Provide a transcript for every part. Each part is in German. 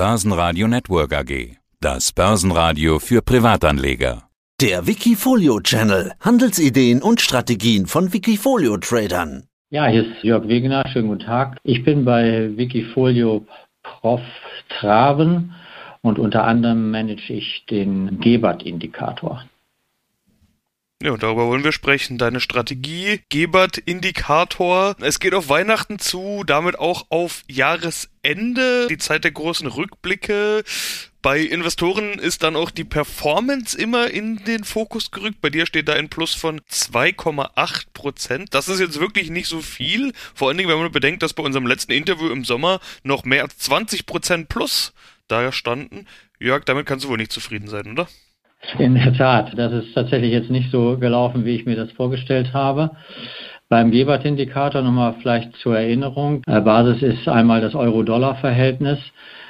Börsenradio Network AG. Das Börsenradio für Privatanleger. Der Wikifolio Channel. Handelsideen und Strategien von Wikifolio Tradern. Ja, hier ist Jörg Wegener. Schönen guten Tag. Ich bin bei Wikifolio Prof Traven und unter anderem manage ich den Gebert-Indikator. Ja, darüber wollen wir sprechen. Deine Strategie, Gebert, Indikator. Es geht auf Weihnachten zu, damit auch auf Jahresende, die Zeit der großen Rückblicke. Bei Investoren ist dann auch die Performance immer in den Fokus gerückt. Bei dir steht da ein Plus von 2,8 Prozent. Das ist jetzt wirklich nicht so viel. Vor allen Dingen, wenn man bedenkt, dass bei unserem letzten Interview im Sommer noch mehr als 20 Prozent Plus da standen. Jörg, damit kannst du wohl nicht zufrieden sein, oder? In der Tat, das ist tatsächlich jetzt nicht so gelaufen, wie ich mir das vorgestellt habe. Beim Gebert-Indikator nochmal vielleicht zur Erinnerung. Basis ist einmal das Euro-Dollar-Verhältnis,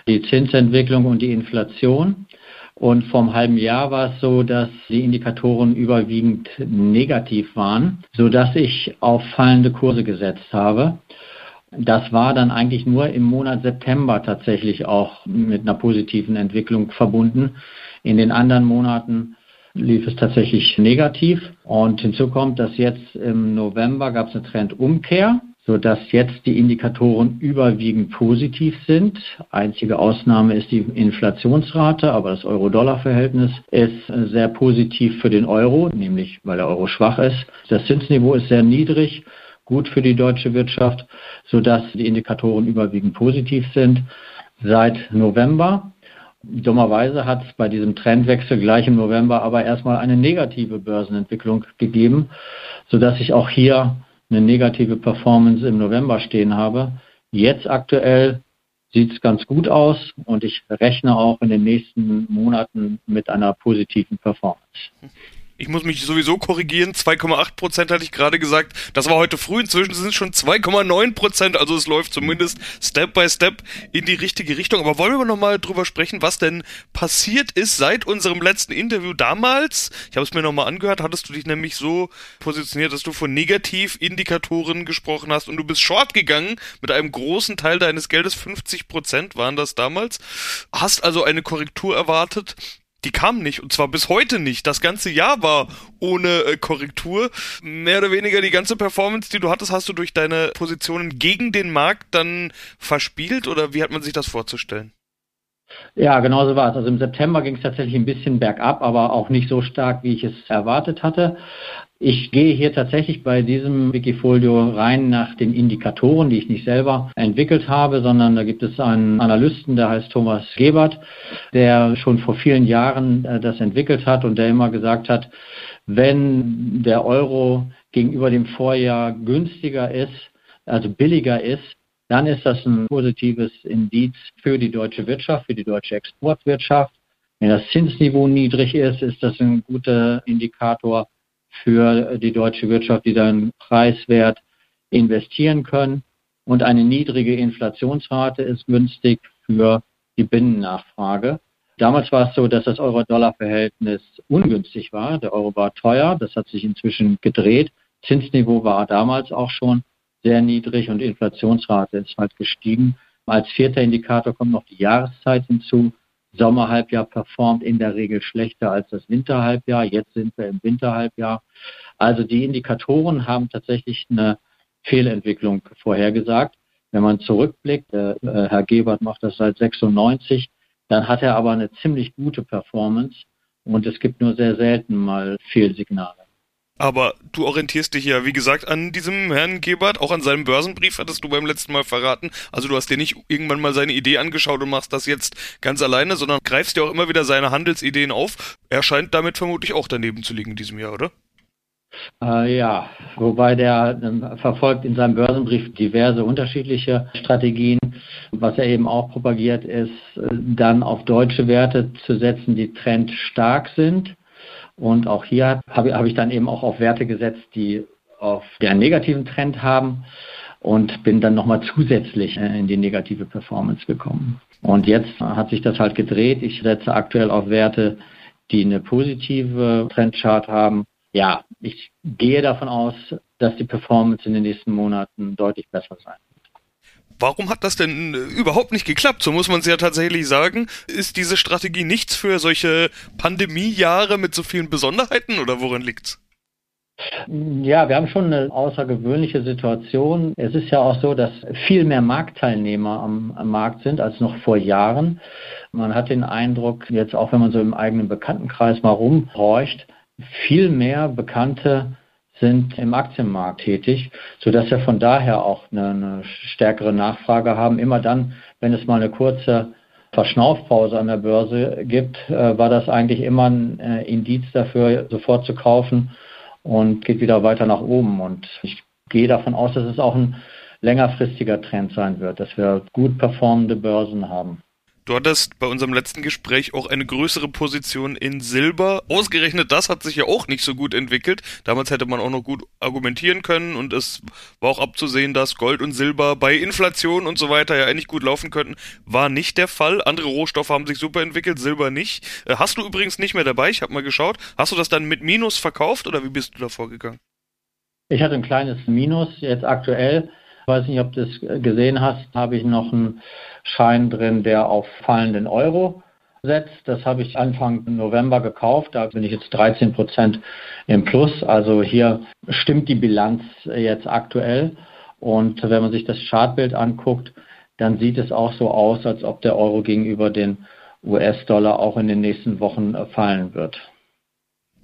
die Zinsentwicklung und die Inflation. Und vom halben Jahr war es so, dass die Indikatoren überwiegend negativ waren, sodass ich auf fallende Kurse gesetzt habe. Das war dann eigentlich nur im Monat September tatsächlich auch mit einer positiven Entwicklung verbunden. In den anderen Monaten lief es tatsächlich negativ. Und hinzu kommt, dass jetzt im November gab es eine Trendumkehr, sodass jetzt die Indikatoren überwiegend positiv sind. Einzige Ausnahme ist die Inflationsrate, aber das Euro-Dollar-Verhältnis ist sehr positiv für den Euro, nämlich weil der Euro schwach ist. Das Zinsniveau ist sehr niedrig, gut für die deutsche Wirtschaft, sodass die Indikatoren überwiegend positiv sind. Seit November Dummerweise hat es bei diesem Trendwechsel gleich im November aber erstmal eine negative Börsenentwicklung gegeben, sodass ich auch hier eine negative Performance im November stehen habe. Jetzt aktuell sieht es ganz gut aus und ich rechne auch in den nächsten Monaten mit einer positiven Performance. Ich muss mich sowieso korrigieren. 2,8 Prozent hatte ich gerade gesagt. Das war heute früh. Inzwischen sind es schon 2,9 Prozent. Also es läuft zumindest Step by Step in die richtige Richtung. Aber wollen wir noch mal drüber sprechen, was denn passiert ist seit unserem letzten Interview damals? Ich habe es mir noch mal angehört. Hattest du dich nämlich so positioniert, dass du von Negativindikatoren gesprochen hast und du bist short gegangen mit einem großen Teil deines Geldes. 50 Prozent waren das damals. Hast also eine Korrektur erwartet die kam nicht und zwar bis heute nicht. Das ganze Jahr war ohne äh, Korrektur. Mehr oder weniger die ganze Performance, die du hattest, hast du durch deine Positionen gegen den Markt dann verspielt oder wie hat man sich das vorzustellen? Ja, genau so war es. Also im September ging es tatsächlich ein bisschen bergab, aber auch nicht so stark, wie ich es erwartet hatte. Ich gehe hier tatsächlich bei diesem Wikifolio rein nach den Indikatoren, die ich nicht selber entwickelt habe, sondern da gibt es einen Analysten, der heißt Thomas Gebert, der schon vor vielen Jahren äh, das entwickelt hat und der immer gesagt hat, wenn der Euro gegenüber dem Vorjahr günstiger ist, also billiger ist, dann ist das ein positives Indiz für die deutsche Wirtschaft, für die deutsche Exportwirtschaft. Wenn das Zinsniveau niedrig ist, ist das ein guter Indikator für die deutsche Wirtschaft, die dann preiswert investieren können. Und eine niedrige Inflationsrate ist günstig für die Binnennachfrage. Damals war es so, dass das Euro-Dollar-Verhältnis ungünstig war. Der Euro war teuer, das hat sich inzwischen gedreht. Zinsniveau war damals auch schon sehr niedrig und Inflationsrate ist halt gestiegen. Als vierter Indikator kommt noch die Jahreszeit hinzu. Sommerhalbjahr performt in der Regel schlechter als das Winterhalbjahr. Jetzt sind wir im Winterhalbjahr. Also die Indikatoren haben tatsächlich eine Fehlentwicklung vorhergesagt. Wenn man zurückblickt, äh, Herr Gebert macht das seit 96, dann hat er aber eine ziemlich gute Performance und es gibt nur sehr selten mal Fehlsignale. Aber du orientierst dich ja, wie gesagt, an diesem Herrn Gebert, auch an seinem Börsenbrief hattest du beim letzten Mal verraten. Also du hast dir nicht irgendwann mal seine Idee angeschaut und machst das jetzt ganz alleine, sondern greifst dir auch immer wieder seine Handelsideen auf. Er scheint damit vermutlich auch daneben zu liegen in diesem Jahr, oder? Äh, ja, wobei der äh, verfolgt in seinem Börsenbrief diverse unterschiedliche Strategien. Was er eben auch propagiert, ist, äh, dann auf deutsche Werte zu setzen, die trendstark sind und auch hier habe, habe ich dann eben auch auf Werte gesetzt, die auf der negativen Trend haben und bin dann nochmal zusätzlich äh, in die negative Performance gekommen. Und jetzt hat sich das halt gedreht. Ich setze aktuell auf Werte, die eine positive Trendchart haben. Ja, ich gehe davon aus, dass die Performance in den nächsten Monaten deutlich besser sein Warum hat das denn äh, überhaupt nicht geklappt? So muss man es ja tatsächlich sagen. Ist diese Strategie nichts für solche Pandemiejahre mit so vielen Besonderheiten oder worin liegt's? Ja, wir haben schon eine außergewöhnliche Situation. Es ist ja auch so, dass viel mehr Marktteilnehmer am, am, Markt sind als noch vor Jahren. Man hat den Eindruck, jetzt auch wenn man so im eigenen Bekanntenkreis mal rumhorcht, viel mehr Bekannte sind im Aktienmarkt tätig, sodass wir von daher auch eine, eine stärkere Nachfrage haben. Immer dann, wenn es mal eine kurze Verschnaufpause an der Börse gibt, äh, war das eigentlich immer ein äh, Indiz dafür, sofort zu kaufen und geht wieder weiter nach oben. Und ich gehe davon aus, dass es auch ein längerfristiger Trend sein wird, dass wir gut performende Börsen haben. Du hattest bei unserem letzten Gespräch auch eine größere Position in Silber. Ausgerechnet das hat sich ja auch nicht so gut entwickelt. Damals hätte man auch noch gut argumentieren können und es war auch abzusehen, dass Gold und Silber bei Inflation und so weiter ja eigentlich gut laufen könnten. War nicht der Fall. Andere Rohstoffe haben sich super entwickelt, Silber nicht. Äh, hast du übrigens nicht mehr dabei, ich habe mal geschaut. Hast du das dann mit Minus verkauft oder wie bist du da vorgegangen? Ich hatte ein kleines Minus jetzt aktuell weiß nicht, ob du es gesehen hast, habe ich noch einen Schein drin, der auf fallenden Euro setzt. Das habe ich Anfang November gekauft. Da bin ich jetzt 13 Prozent im Plus. Also hier stimmt die Bilanz jetzt aktuell. Und wenn man sich das Chartbild anguckt, dann sieht es auch so aus, als ob der Euro gegenüber den US-Dollar auch in den nächsten Wochen fallen wird.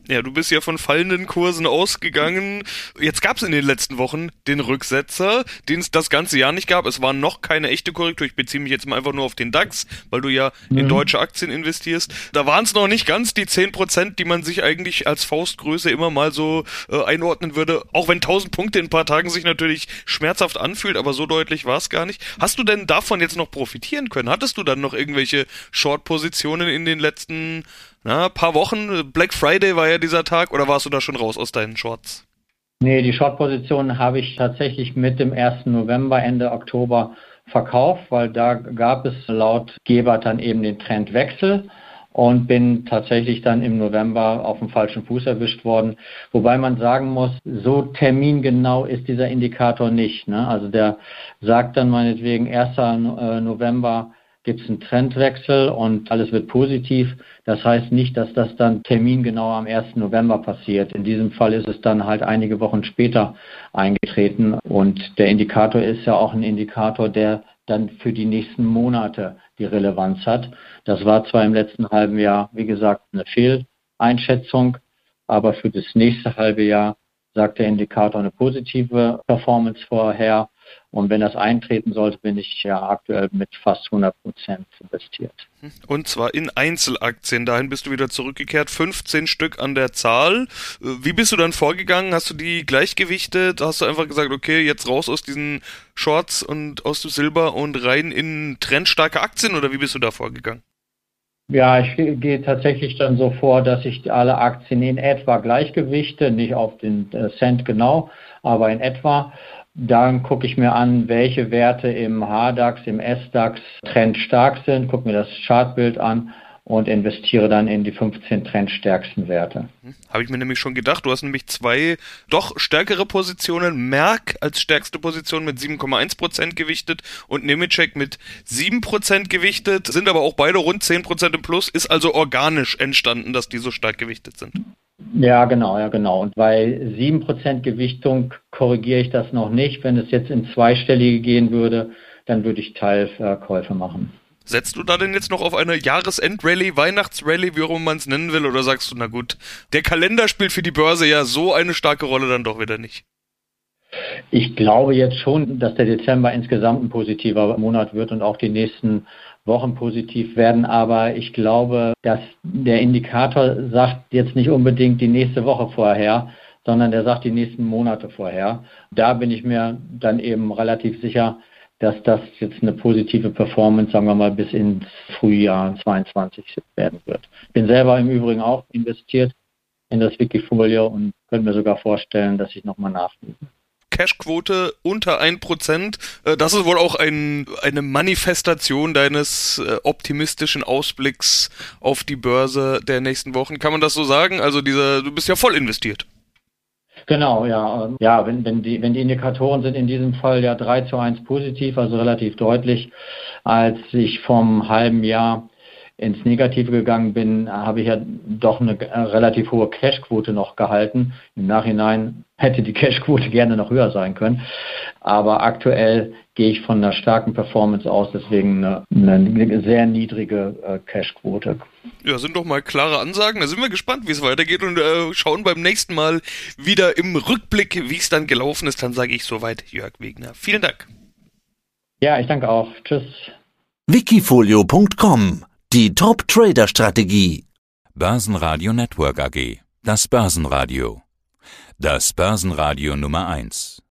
Ja, du bist ja von fallenden Kursen ausgegangen. Jetzt gab es in den letzten Wochen den Rücksetzer, den es das ganze Jahr nicht gab. Es war noch keine echte Korrektur. Ich beziehe mich jetzt mal einfach nur auf den DAX, weil du ja mhm. in deutsche Aktien investierst. Da waren es noch nicht ganz die 10%, die man sich eigentlich als Faustgröße immer mal so äh, einordnen würde. Auch wenn 1000 Punkte in ein paar Tagen sich natürlich schmerzhaft anfühlt, aber so deutlich war es gar nicht. Hast du denn davon jetzt noch profitieren können? Hattest du dann noch irgendwelche Short-Positionen in den letzten na, paar Wochen, Black Friday war ja dieser Tag, oder warst du da schon raus aus deinen Shorts? Nee, die Short-Position habe ich tatsächlich mit dem 1. November, Ende Oktober verkauft, weil da gab es laut Geber dann eben den Trendwechsel und bin tatsächlich dann im November auf dem falschen Fuß erwischt worden. Wobei man sagen muss, so termingenau ist dieser Indikator nicht. Ne? Also der sagt dann meinetwegen 1. Äh, November gibt es einen Trendwechsel und alles wird positiv. Das heißt nicht, dass das dann termingenau am 1. November passiert. In diesem Fall ist es dann halt einige Wochen später eingetreten und der Indikator ist ja auch ein Indikator, der dann für die nächsten Monate die Relevanz hat. Das war zwar im letzten halben Jahr, wie gesagt, eine Fehleinschätzung, aber für das nächste halbe Jahr sagt der Indikator eine positive Performance vorher. Und wenn das eintreten sollte, bin ich ja aktuell mit fast 100 Prozent investiert. Und zwar in Einzelaktien. Dahin bist du wieder zurückgekehrt. 15 Stück an der Zahl. Wie bist du dann vorgegangen? Hast du die gleichgewichtet? Hast du einfach gesagt, okay, jetzt raus aus diesen Shorts und aus dem Silber und rein in trendstarke Aktien? Oder wie bist du da vorgegangen? Ja, ich gehe tatsächlich dann so vor, dass ich alle Aktien in etwa gleichgewichte, nicht auf den äh, Cent genau, aber in etwa. Dann gucke ich mir an, welche Werte im HDAX, im SDAX trendstark sind, gucke mir das Chartbild an und investiere dann in die 15 trendstärksten Werte. Hm, Habe ich mir nämlich schon gedacht. Du hast nämlich zwei doch stärkere Positionen. Merck als stärkste Position mit 7,1% gewichtet und Nemetschek mit 7% gewichtet, sind aber auch beide rund 10% im Plus, ist also organisch entstanden, dass die so stark gewichtet sind. Ja, genau, ja, genau. Und bei 7% Gewichtung korrigiere ich das noch nicht. Wenn es jetzt in zweistellige gehen würde, dann würde ich Teilverkäufe machen. Setzt du da denn jetzt noch auf eine Jahresendrallye, Weihnachtsrallye, wie auch immer man es nennen will, oder sagst du, na gut, der Kalender spielt für die Börse ja so eine starke Rolle dann doch wieder nicht? Ich glaube jetzt schon, dass der Dezember insgesamt ein positiver Monat wird und auch die nächsten Wochen positiv werden. Aber ich glaube, dass der Indikator sagt jetzt nicht unbedingt die nächste Woche vorher, sondern der sagt die nächsten Monate vorher. Da bin ich mir dann eben relativ sicher, dass das jetzt eine positive Performance, sagen wir mal, bis ins Frühjahr 22 werden wird. Bin selber im Übrigen auch investiert in das Wikifolio und könnte mir sogar vorstellen, dass ich nochmal nachlese. Cashquote unter 1%. Äh, das ist wohl auch ein, eine Manifestation deines äh, optimistischen Ausblicks auf die Börse der nächsten Wochen. Kann man das so sagen? Also dieser, du bist ja voll investiert. Genau, ja. Ja, wenn, wenn, die, wenn die Indikatoren sind in diesem Fall ja 3 zu 1 positiv, also relativ deutlich, als ich vom halben Jahr ins Negative gegangen bin, habe ich ja doch eine relativ hohe Cashquote noch gehalten. Im Nachhinein hätte die Cashquote gerne noch höher sein können. Aber aktuell gehe ich von einer starken Performance aus, deswegen eine, eine sehr niedrige äh, Cashquote. Ja, sind doch mal klare Ansagen. Da sind wir gespannt, wie es weitergeht und äh, schauen beim nächsten Mal wieder im Rückblick, wie es dann gelaufen ist. Dann sage ich soweit Jörg Wegner. Vielen Dank. Ja, ich danke auch. Tschüss. Wikifolio.com Die Top-Trader-Strategie. Börsenradio Network AG. Das Börsenradio. Das Börsenradio Nummer 1.